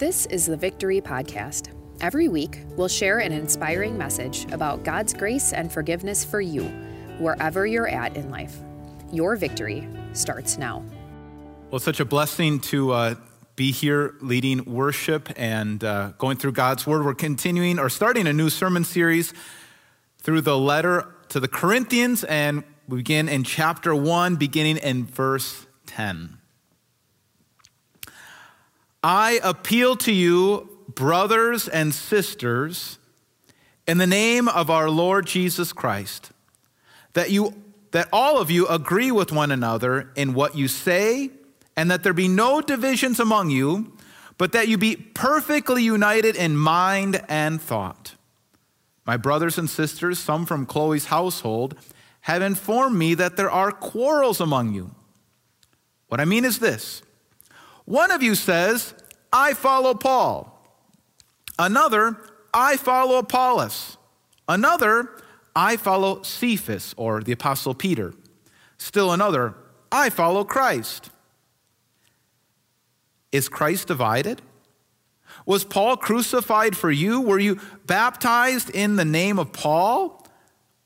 This is the Victory Podcast. Every week, we'll share an inspiring message about God's grace and forgiveness for you, wherever you're at in life. Your victory starts now. Well, it's such a blessing to uh, be here leading worship and uh, going through God's Word. We're continuing or starting a new sermon series through the letter to the Corinthians, and we begin in chapter 1, beginning in verse 10. I appeal to you, brothers and sisters, in the name of our Lord Jesus Christ, that you that all of you agree with one another in what you say, and that there be no divisions among you, but that you be perfectly united in mind and thought. My brothers and sisters, some from Chloe's household, have informed me that there are quarrels among you. What I mean is this one of you says, I follow Paul. Another, I follow Apollos. Another, I follow Cephas or the Apostle Peter. Still another, I follow Christ. Is Christ divided? Was Paul crucified for you? Were you baptized in the name of Paul?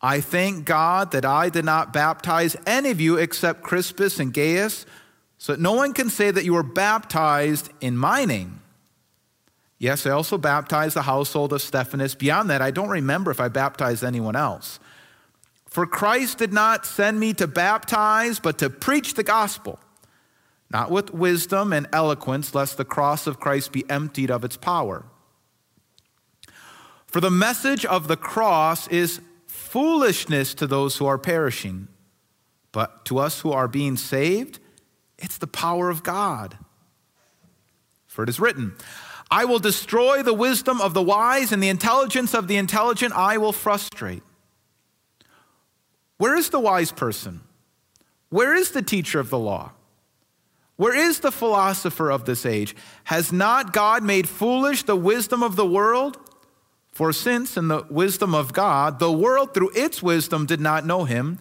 I thank God that I did not baptize any of you except Crispus and Gaius, so that no one can say that you were baptized in my name. Yes, I also baptized the household of Stephanas. Beyond that, I don't remember if I baptized anyone else. For Christ did not send me to baptize, but to preach the gospel, not with wisdom and eloquence, lest the cross of Christ be emptied of its power. For the message of the cross is foolishness to those who are perishing, but to us who are being saved, it's the power of God. For it is written, I will destroy the wisdom of the wise, and the intelligence of the intelligent I will frustrate. Where is the wise person? Where is the teacher of the law? Where is the philosopher of this age? Has not God made foolish the wisdom of the world? For since in the wisdom of God, the world through its wisdom did not know him,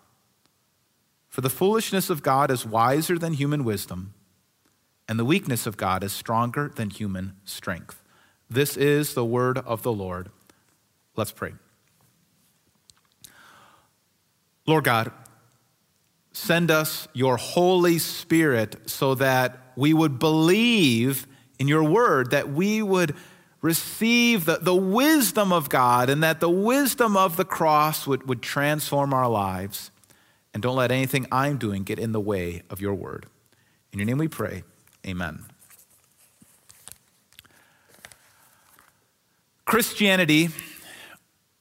For the foolishness of God is wiser than human wisdom, and the weakness of God is stronger than human strength. This is the word of the Lord. Let's pray. Lord God, send us your Holy Spirit so that we would believe in your word, that we would receive the, the wisdom of God, and that the wisdom of the cross would, would transform our lives. And don't let anything I'm doing get in the way of your word. In your name we pray. Amen. Christianity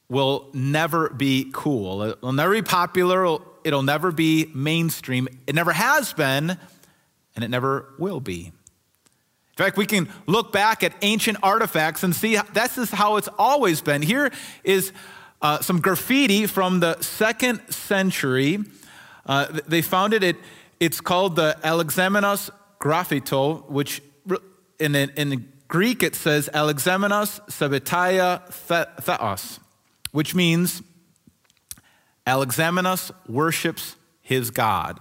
will never be cool. It'll never be popular. It'll never be mainstream. It never has been, and it never will be. In fact, we can look back at ancient artifacts and see this is how it's always been. Here is uh, some graffiti from the second century. Uh, they found it, it, it's called the Alexamenos Graffito, which in, in Greek it says Alexamenos Sabbatia Theos which means Alexamenos worships his God.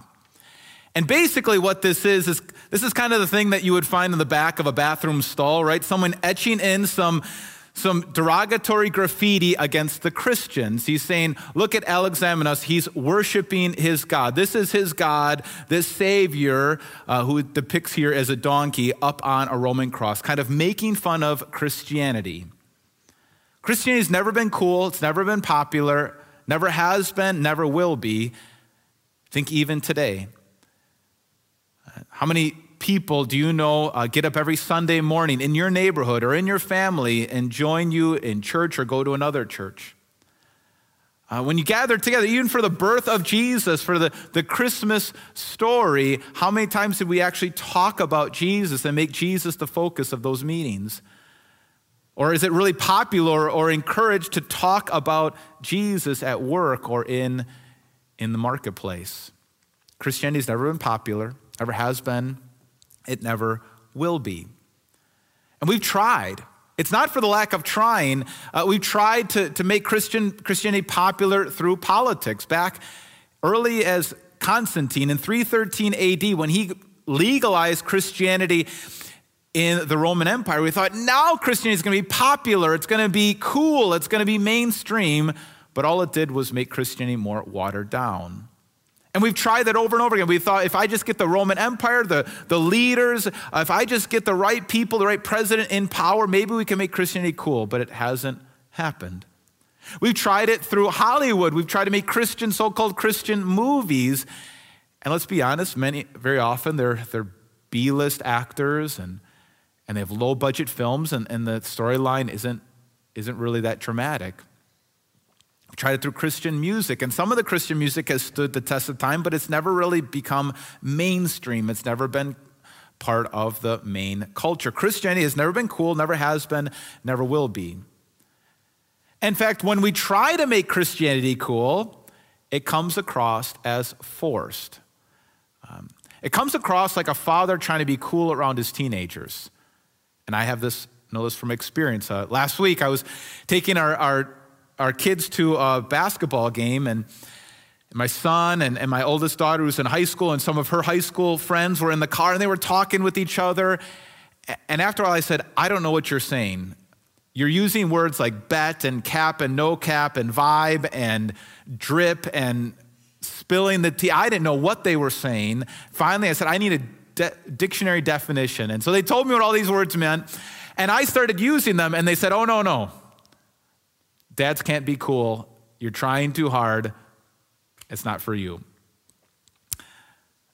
And basically, what this is, is this is kind of the thing that you would find in the back of a bathroom stall, right? Someone etching in some, some derogatory graffiti against the Christians. He's saying, Look at Alexamenos, he's worshiping his God. This is his God, this Savior, uh, who depicts here as a donkey up on a Roman cross, kind of making fun of Christianity. Christianity's never been cool, it's never been popular, never has been, never will be. Think even today. How many people do you know uh, get up every Sunday morning in your neighborhood or in your family and join you in church or go to another church? Uh, when you gather together, even for the birth of Jesus, for the, the Christmas story, how many times did we actually talk about Jesus and make Jesus the focus of those meetings? Or is it really popular or encouraged to talk about Jesus at work or in, in the marketplace? Christianity has never been popular, ever has been, it never will be. And we've tried. It's not for the lack of trying. Uh, we've tried to, to make Christian, Christianity popular through politics. Back early as Constantine in 313 AD, when he legalized Christianity in the Roman Empire. We thought now Christianity is going to be popular, it's going to be cool, it's going to be mainstream, but all it did was make Christianity more watered down. And we've tried that over and over again. We thought if I just get the Roman Empire, the, the leaders, if I just get the right people, the right president in power, maybe we can make Christianity cool, but it hasn't happened. We've tried it through Hollywood. We've tried to make Christian, so called Christian movies. And let's be honest, many, very often they're, they're B list actors and and they have low budget films, and, and the storyline isn't, isn't really that dramatic. We tried it through Christian music, and some of the Christian music has stood the test of time, but it's never really become mainstream. It's never been part of the main culture. Christianity has never been cool, never has been, never will be. In fact, when we try to make Christianity cool, it comes across as forced. Um, it comes across like a father trying to be cool around his teenagers. And I have this, know this from experience. Uh, last week, I was taking our, our, our kids to a basketball game, and my son and, and my oldest daughter, who's in high school, and some of her high school friends were in the car, and they were talking with each other. And after all, I said, I don't know what you're saying. You're using words like bet and cap and no cap and vibe and drip and spilling the tea. I didn't know what they were saying. Finally, I said, I need a de- dictionary definition. And so they told me what all these words meant. And I started using them, and they said, Oh, no, no. Dads can't be cool. You're trying too hard. It's not for you.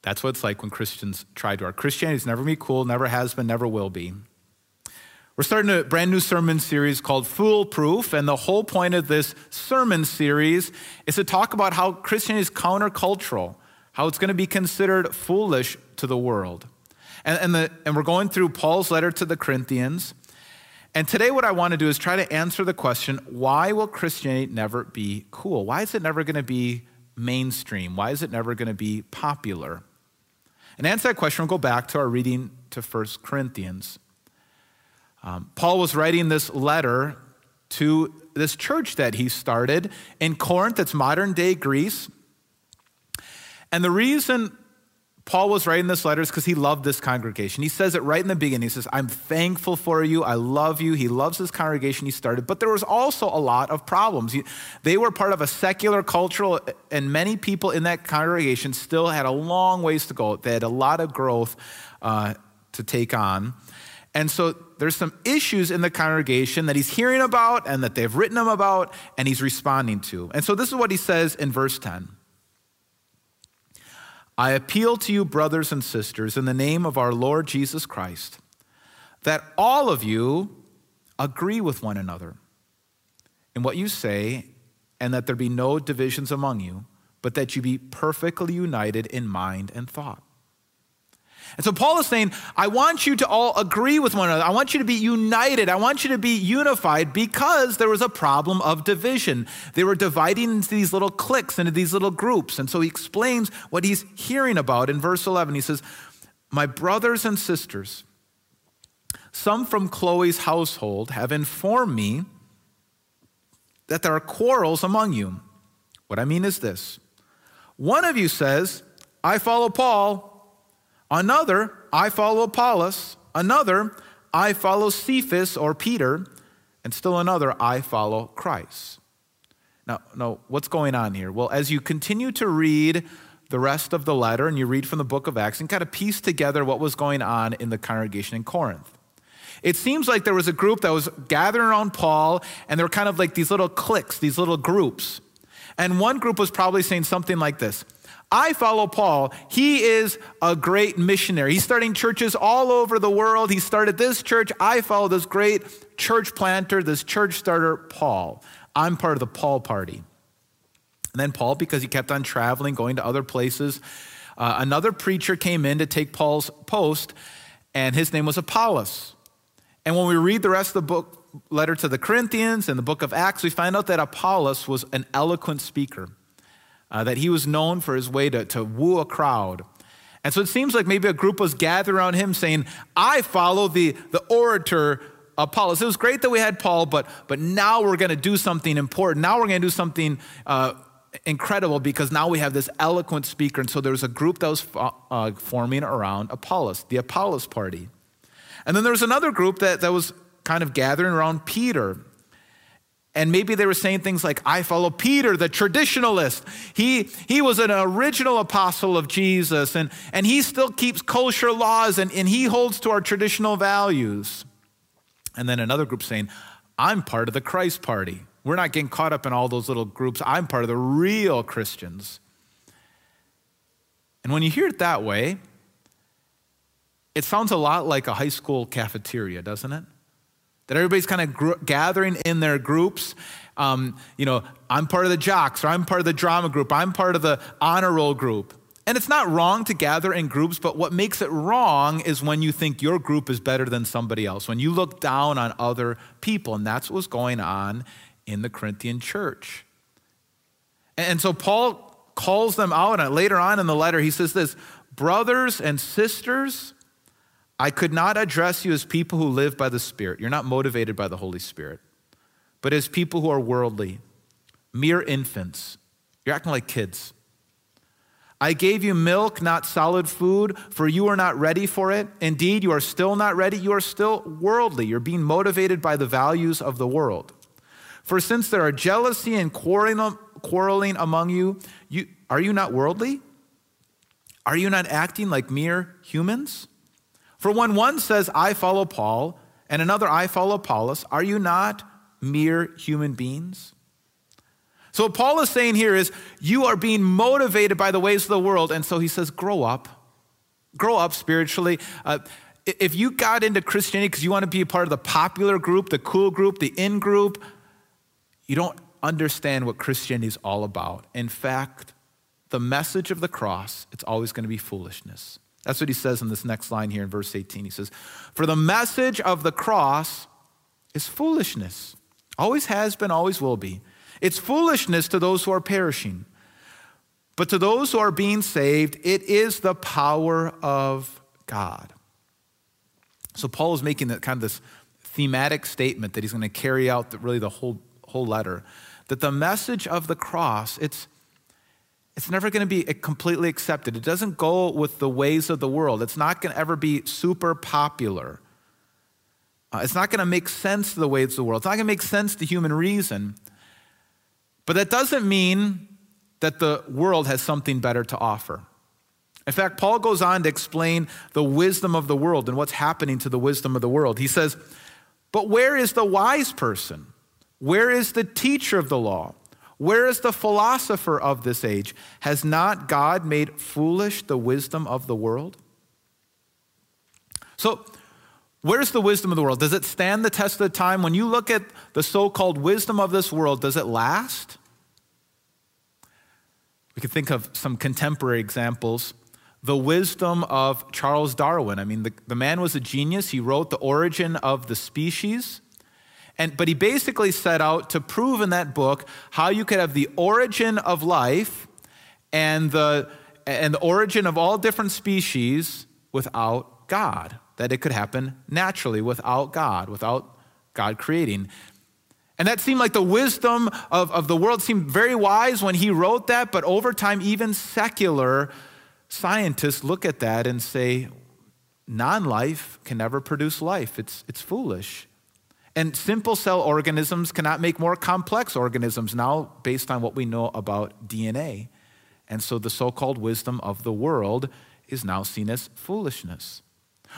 That's what it's like when Christians try to. Our Christianity's never be cool, never has been, never will be. We're starting a brand new sermon series called Foolproof, and the whole point of this sermon series is to talk about how Christianity is countercultural, how it's going to be considered foolish to the world. And, and, the, and we're going through Paul's letter to the Corinthians. And today, what I want to do is try to answer the question why will Christianity never be cool? Why is it never going to be mainstream? Why is it never going to be popular? And to answer that question, we'll go back to our reading to 1 Corinthians. Um, Paul was writing this letter to this church that he started in Corinth, that's modern day Greece. And the reason Paul was writing this letter because he loved this congregation. He says it right in the beginning. He says, I'm thankful for you. I love you. He loves this congregation he started. But there was also a lot of problems. They were part of a secular cultural, and many people in that congregation still had a long ways to go. They had a lot of growth uh, to take on. And so there's some issues in the congregation that he's hearing about and that they've written him about and he's responding to. And so this is what he says in verse 10. I appeal to you, brothers and sisters, in the name of our Lord Jesus Christ, that all of you agree with one another in what you say, and that there be no divisions among you, but that you be perfectly united in mind and thought. And so Paul is saying, I want you to all agree with one another. I want you to be united. I want you to be unified because there was a problem of division. They were dividing into these little cliques, into these little groups. And so he explains what he's hearing about in verse 11. He says, My brothers and sisters, some from Chloe's household have informed me that there are quarrels among you. What I mean is this one of you says, I follow Paul Another, I follow Apollos. Another, I follow Cephas or Peter. And still another, I follow Christ. Now, no, what's going on here? Well, as you continue to read the rest of the letter and you read from the book of Acts and kind of piece together what was going on in the congregation in Corinth. It seems like there was a group that was gathering around Paul, and there were kind of like these little cliques, these little groups. And one group was probably saying something like this I follow Paul. He is a great missionary. He's starting churches all over the world. He started this church. I follow this great church planter, this church starter, Paul. I'm part of the Paul party. And then Paul, because he kept on traveling, going to other places, uh, another preacher came in to take Paul's post, and his name was Apollos. And when we read the rest of the book, letter to the Corinthians and the book of Acts, we find out that Apollos was an eloquent speaker, uh, that he was known for his way to, to woo a crowd. And so it seems like maybe a group was gathered around him saying, I follow the, the orator Apollos. It was great that we had Paul, but, but now we're going to do something important. Now we're going to do something uh, incredible because now we have this eloquent speaker. And so there was a group that was uh, forming around Apollos, the Apollos party. And then there was another group that, that was kind of gathering around Peter. And maybe they were saying things like, I follow Peter, the traditionalist. He, he was an original apostle of Jesus, and, and he still keeps kosher laws, and, and he holds to our traditional values. And then another group saying, I'm part of the Christ party. We're not getting caught up in all those little groups. I'm part of the real Christians. And when you hear it that way, it sounds a lot like a high school cafeteria, doesn't it? That everybody's kind of gr- gathering in their groups. Um, you know, I'm part of the jocks, or I'm part of the drama group, I'm part of the honor roll group. And it's not wrong to gather in groups, but what makes it wrong is when you think your group is better than somebody else, when you look down on other people. And that's what was going on in the Corinthian church. And so Paul calls them out, and later on in the letter, he says this Brothers and sisters, I could not address you as people who live by the Spirit. You're not motivated by the Holy Spirit, but as people who are worldly, mere infants. You're acting like kids. I gave you milk, not solid food, for you are not ready for it. Indeed, you are still not ready. You are still worldly. You're being motivated by the values of the world. For since there are jealousy and quarreling among you, you are you not worldly? Are you not acting like mere humans? For when one says, I follow Paul, and another, I follow Apollos, are you not mere human beings? So, what Paul is saying here is you are being motivated by the ways of the world. And so he says, grow up. Grow up spiritually. Uh, if you got into Christianity because you want to be a part of the popular group, the cool group, the in group, you don't understand what Christianity is all about. In fact, the message of the cross, it's always going to be foolishness. That's what he says in this next line here in verse 18. He says, For the message of the cross is foolishness. Always has been, always will be. It's foolishness to those who are perishing. But to those who are being saved, it is the power of God. So Paul is making that kind of this thematic statement that he's going to carry out the, really the whole, whole letter. That the message of the cross, it's, it's never going to be completely accepted. It doesn't go with the ways of the world. It's not going to ever be super popular. Uh, it's not going to make sense to the ways of the world. It's not going to make sense to human reason. But that doesn't mean that the world has something better to offer. In fact, Paul goes on to explain the wisdom of the world and what's happening to the wisdom of the world. He says, But where is the wise person? Where is the teacher of the law? Where is the philosopher of this age? Has not God made foolish the wisdom of the world? So, Where's the wisdom of the world? Does it stand the test of the time? When you look at the so called wisdom of this world, does it last? We could think of some contemporary examples. The wisdom of Charles Darwin. I mean, the, the man was a genius. He wrote The Origin of the Species. And, but he basically set out to prove in that book how you could have the origin of life and the, and the origin of all different species without God that it could happen naturally without God, without God creating. And that seemed like the wisdom of, of the world seemed very wise when he wrote that, but over time, even secular scientists look at that and say, non life can never produce life. It's, it's foolish. And simple cell organisms cannot make more complex organisms now based on what we know about DNA. And so the so called wisdom of the world is now seen as foolishness.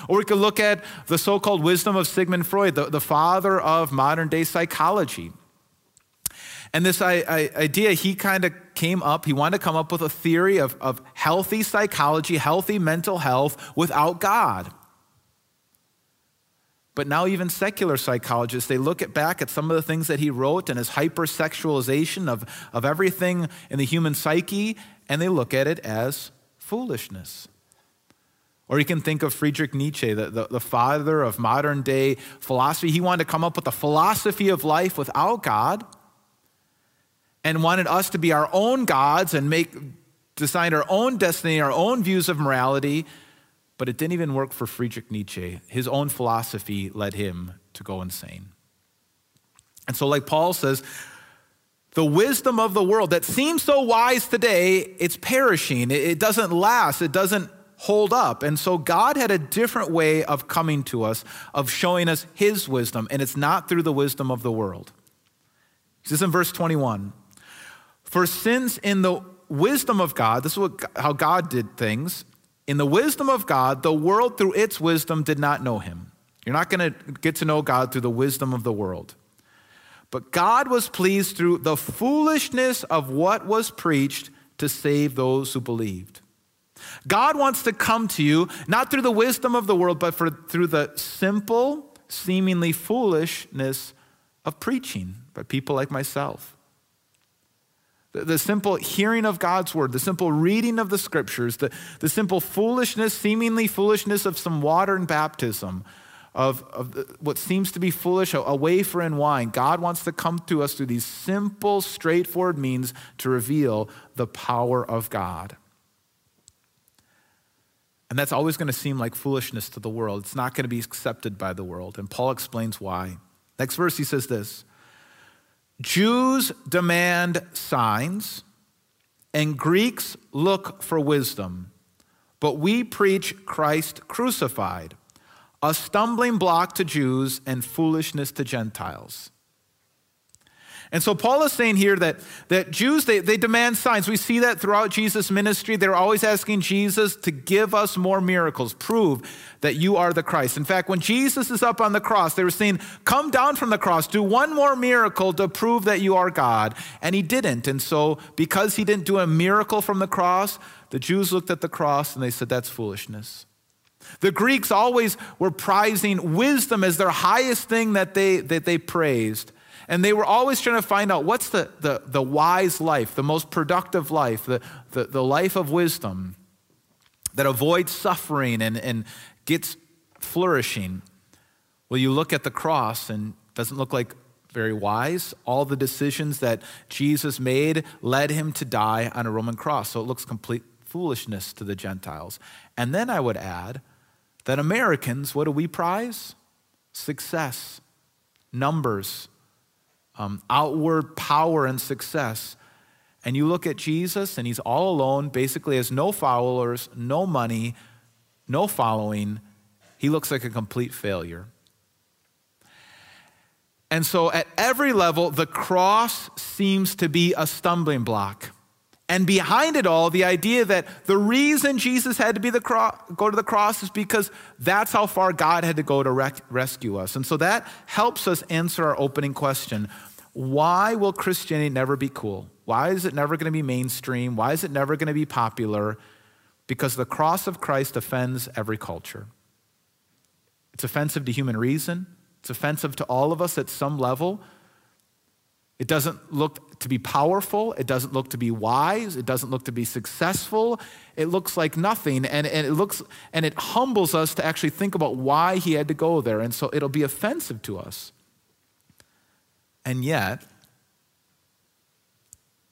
Or we could look at the so called wisdom of Sigmund Freud, the, the father of modern day psychology. And this idea, he kind of came up, he wanted to come up with a theory of, of healthy psychology, healthy mental health without God. But now, even secular psychologists, they look at back at some of the things that he wrote and his hypersexualization of, of everything in the human psyche, and they look at it as foolishness. Or you can think of Friedrich Nietzsche, the, the, the, father of modern day philosophy. He wanted to come up with a philosophy of life without God and wanted us to be our own gods and make design our own destiny, our own views of morality. But it didn't even work for Friedrich Nietzsche. His own philosophy led him to go insane. And so, like Paul says, the wisdom of the world that seems so wise today, it's perishing. It doesn't last. It doesn't hold up. And so God had a different way of coming to us, of showing us his wisdom, and it's not through the wisdom of the world. He says in verse 21 For since in the wisdom of God, this is what, how God did things, in the wisdom of God, the world through its wisdom did not know him. You're not going to get to know God through the wisdom of the world. But God was pleased through the foolishness of what was preached to save those who believed. God wants to come to you not through the wisdom of the world, but for, through the simple, seemingly foolishness of preaching by people like myself. The, the simple hearing of God's word, the simple reading of the scriptures, the, the simple foolishness, seemingly foolishness of some water and baptism, of, of what seems to be foolish, a, a wafer and wine. God wants to come to us through these simple, straightforward means to reveal the power of God. And that's always going to seem like foolishness to the world. It's not going to be accepted by the world. And Paul explains why. Next verse, he says this Jews demand signs, and Greeks look for wisdom, but we preach Christ crucified, a stumbling block to Jews and foolishness to Gentiles. And so Paul is saying here that, that Jews, they, they demand signs. We see that throughout Jesus' ministry. They're always asking Jesus to give us more miracles, prove that you are the Christ. In fact, when Jesus is up on the cross, they were saying, Come down from the cross, do one more miracle to prove that you are God. And he didn't. And so, because he didn't do a miracle from the cross, the Jews looked at the cross and they said, That's foolishness. The Greeks always were prizing wisdom as their highest thing that they, that they praised. And they were always trying to find out what's the, the, the wise life, the most productive life, the, the, the life of wisdom that avoids suffering and, and gets flourishing. Well, you look at the cross and it doesn't look like very wise. All the decisions that Jesus made led him to die on a Roman cross. So it looks complete foolishness to the Gentiles. And then I would add that Americans, what do we prize? Success, numbers, um, outward power and success. And you look at Jesus, and he's all alone, basically has no followers, no money, no following. He looks like a complete failure. And so, at every level, the cross seems to be a stumbling block. And behind it all, the idea that the reason Jesus had to be the cro- go to the cross is because that's how far God had to go to rec- rescue us. And so that helps us answer our opening question why will Christianity never be cool? Why is it never going to be mainstream? Why is it never going to be popular? Because the cross of Christ offends every culture. It's offensive to human reason, it's offensive to all of us at some level. It doesn't look to be powerful. It doesn't look to be wise. It doesn't look to be successful. It looks like nothing. And, and it looks and it humbles us to actually think about why he had to go there. And so it'll be offensive to us. And yet,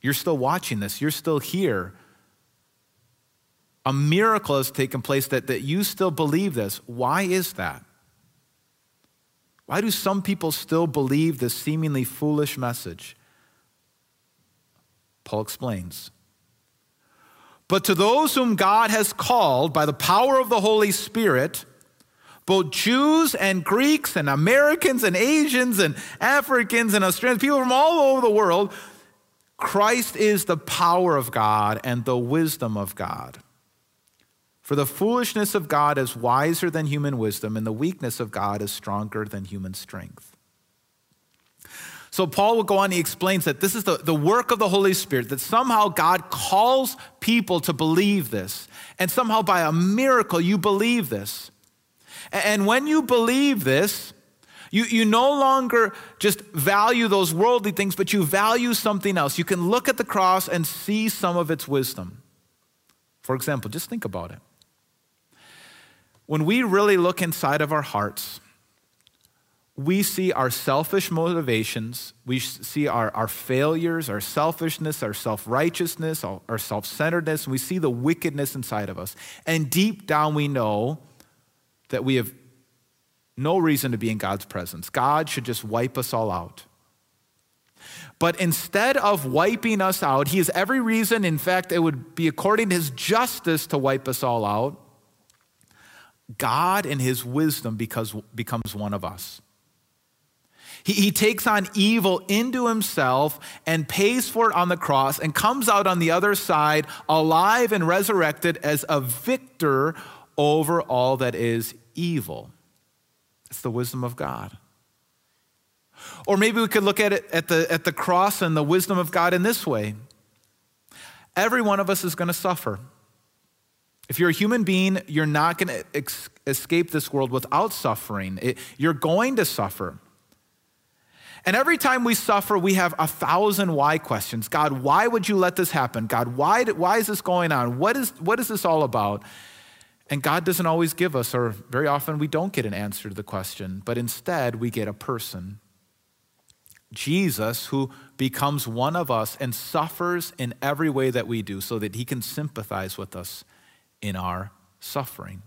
you're still watching this, you're still here. A miracle has taken place that, that you still believe this. Why is that? Why do some people still believe this seemingly foolish message? Paul explains. But to those whom God has called by the power of the Holy Spirit, both Jews and Greeks and Americans and Asians and Africans and Australians, people from all over the world, Christ is the power of God and the wisdom of God. For the foolishness of God is wiser than human wisdom, and the weakness of God is stronger than human strength. So, Paul will go on, he explains that this is the, the work of the Holy Spirit, that somehow God calls people to believe this, and somehow by a miracle you believe this. And when you believe this, you, you no longer just value those worldly things, but you value something else. You can look at the cross and see some of its wisdom. For example, just think about it. when we really look inside of our hearts, we see our selfish motivations, we see our, our failures, our selfishness, our self righteousness, our self centeredness, and we see the wickedness inside of us. And deep down, we know that we have no reason to be in God's presence. God should just wipe us all out. But instead of wiping us out, He has every reason, in fact, it would be according to His justice to wipe us all out. God, in His wisdom, because, becomes one of us. He, he takes on evil into himself and pays for it on the cross and comes out on the other side alive and resurrected as a victor over all that is evil. It's the wisdom of God. Or maybe we could look at it at the, at the cross and the wisdom of God in this way. Every one of us is going to suffer. If you're a human being, you're not going to ex- escape this world without suffering. It, you're going to suffer. And every time we suffer, we have a thousand why questions. God, why would you let this happen? God, why, why is this going on? What is, what is this all about? And God doesn't always give us, or very often we don't get an answer to the question, but instead we get a person. Jesus, who becomes one of us and suffers in every way that we do so that he can sympathize with us in our suffering.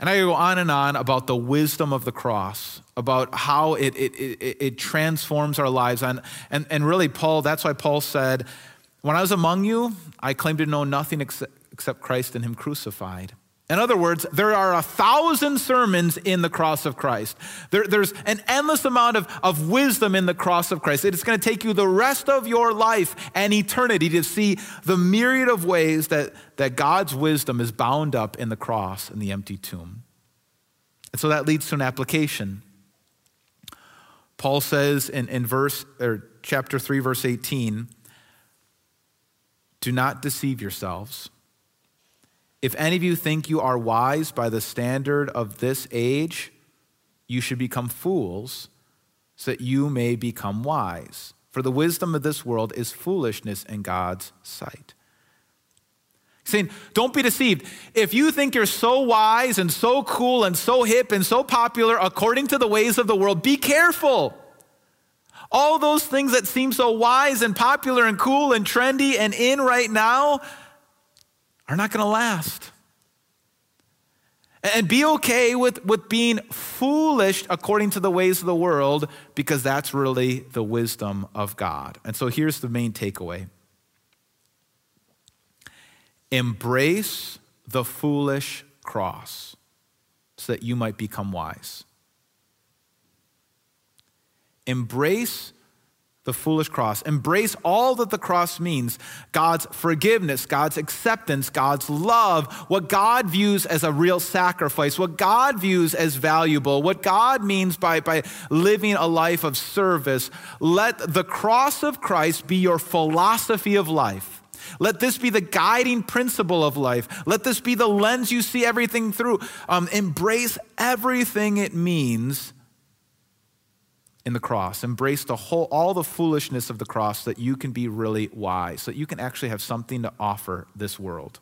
And I go on and on about the wisdom of the cross, about how it, it, it, it, transforms our lives. And, and, and really, Paul, that's why Paul said, When I was among you, I claimed to know nothing except, except Christ and Him crucified. In other words, there are a thousand sermons in the cross of Christ. There, there's an endless amount of, of wisdom in the cross of Christ. It's going to take you the rest of your life and eternity to see the myriad of ways that, that God's wisdom is bound up in the cross and the empty tomb. And so that leads to an application. Paul says in, in verse or chapter 3, verse 18, do not deceive yourselves. If any of you think you are wise by the standard of this age, you should become fools so that you may become wise. For the wisdom of this world is foolishness in God's sight. Saying, don't be deceived. If you think you're so wise and so cool and so hip and so popular according to the ways of the world, be careful. All those things that seem so wise and popular and cool and trendy and in right now, are not going to last. And be okay with, with being foolish according to the ways of the world, because that's really the wisdom of God. And so here's the main takeaway embrace the foolish cross so that you might become wise. Embrace the foolish cross. Embrace all that the cross means God's forgiveness, God's acceptance, God's love, what God views as a real sacrifice, what God views as valuable, what God means by, by living a life of service. Let the cross of Christ be your philosophy of life. Let this be the guiding principle of life. Let this be the lens you see everything through. Um, embrace everything it means in the cross. Embrace the whole, all the foolishness of the cross so that you can be really wise, so that you can actually have something to offer this world.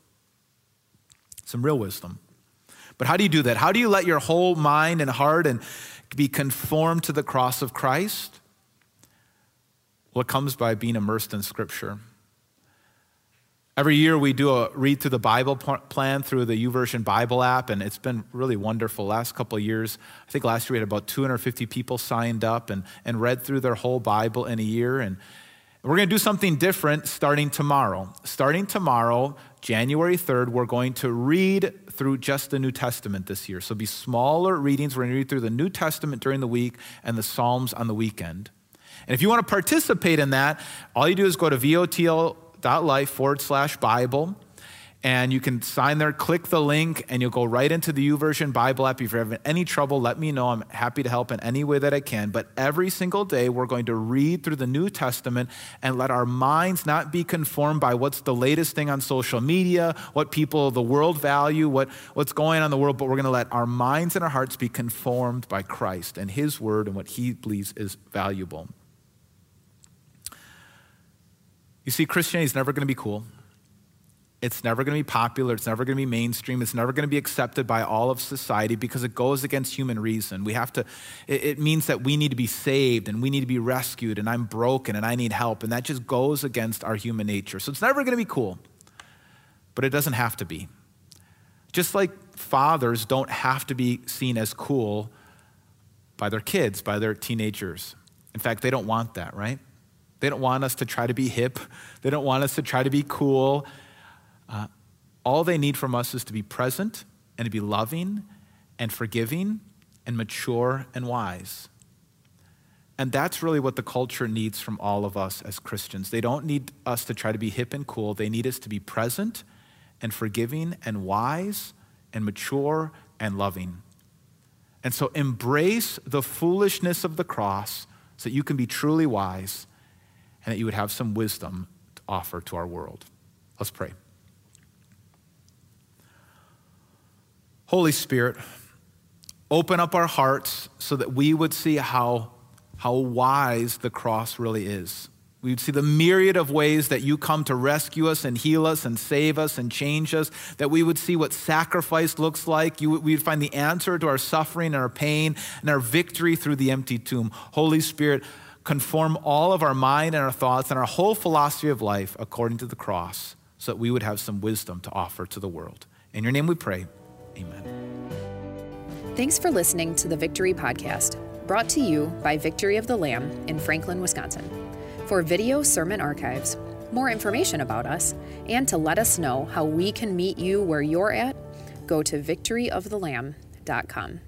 Some real wisdom. But how do you do that? How do you let your whole mind and heart and be conformed to the cross of Christ? Well, it comes by being immersed in Scripture. Every year we do a read through the Bible plan through the YouVersion Bible app, and it's been really wonderful. Last couple of years, I think last year we had about 250 people signed up and, and read through their whole Bible in a year. And we're going to do something different starting tomorrow. Starting tomorrow, January 3rd, we're going to read through just the New Testament this year. So be smaller readings. We're going to read through the New Testament during the week and the Psalms on the weekend. And if you want to participate in that, all you do is go to VOTL life forward slash Bible. And you can sign there, click the link, and you'll go right into the YouVersion Bible app. If you're having any trouble, let me know. I'm happy to help in any way that I can. But every single day, we're going to read through the New Testament and let our minds not be conformed by what's the latest thing on social media, what people the world value, what, what's going on in the world, but we're going to let our minds and our hearts be conformed by Christ and His Word and what He believes is valuable. You see, Christianity is never going to be cool. It's never going to be popular. It's never going to be mainstream. It's never going to be accepted by all of society because it goes against human reason. We have to, it, it, means that we need to be saved and we need to be rescued and I'm broken and I need help. And that just goes against our human nature. So it's never going to be cool, but it doesn't have to be. Just like fathers don't have to be seen as cool by their kids, by their teenagers. In fact, they don't want that, right? They don't want us to try to be hip. They don't want us to try to be cool. Uh, all they need from us is to be present and to be loving and forgiving and mature and wise. And that's really what the culture needs from all of us as Christians. They don't need us to try to be hip and cool. They need us to be present and forgiving and wise and mature and loving. And so embrace the foolishness of the cross so that you can be truly wise and that you would have some wisdom to offer to our world. Let's pray. Holy Spirit, open up our hearts so that we would see how, how wise the cross really is. We would see the myriad of ways that you come to rescue us and heal us and save us and change us, that we would see what sacrifice looks like. You, we would find the answer to our suffering and our pain and our victory through the empty tomb. Holy Spirit, conform all of our mind and our thoughts and our whole philosophy of life according to the cross so that we would have some wisdom to offer to the world. In your name we pray. Amen. Thanks for listening to the Victory Podcast, brought to you by Victory of the Lamb in Franklin, Wisconsin. For video sermon archives, more information about us, and to let us know how we can meet you where you're at, go to victoryofthelamb.com.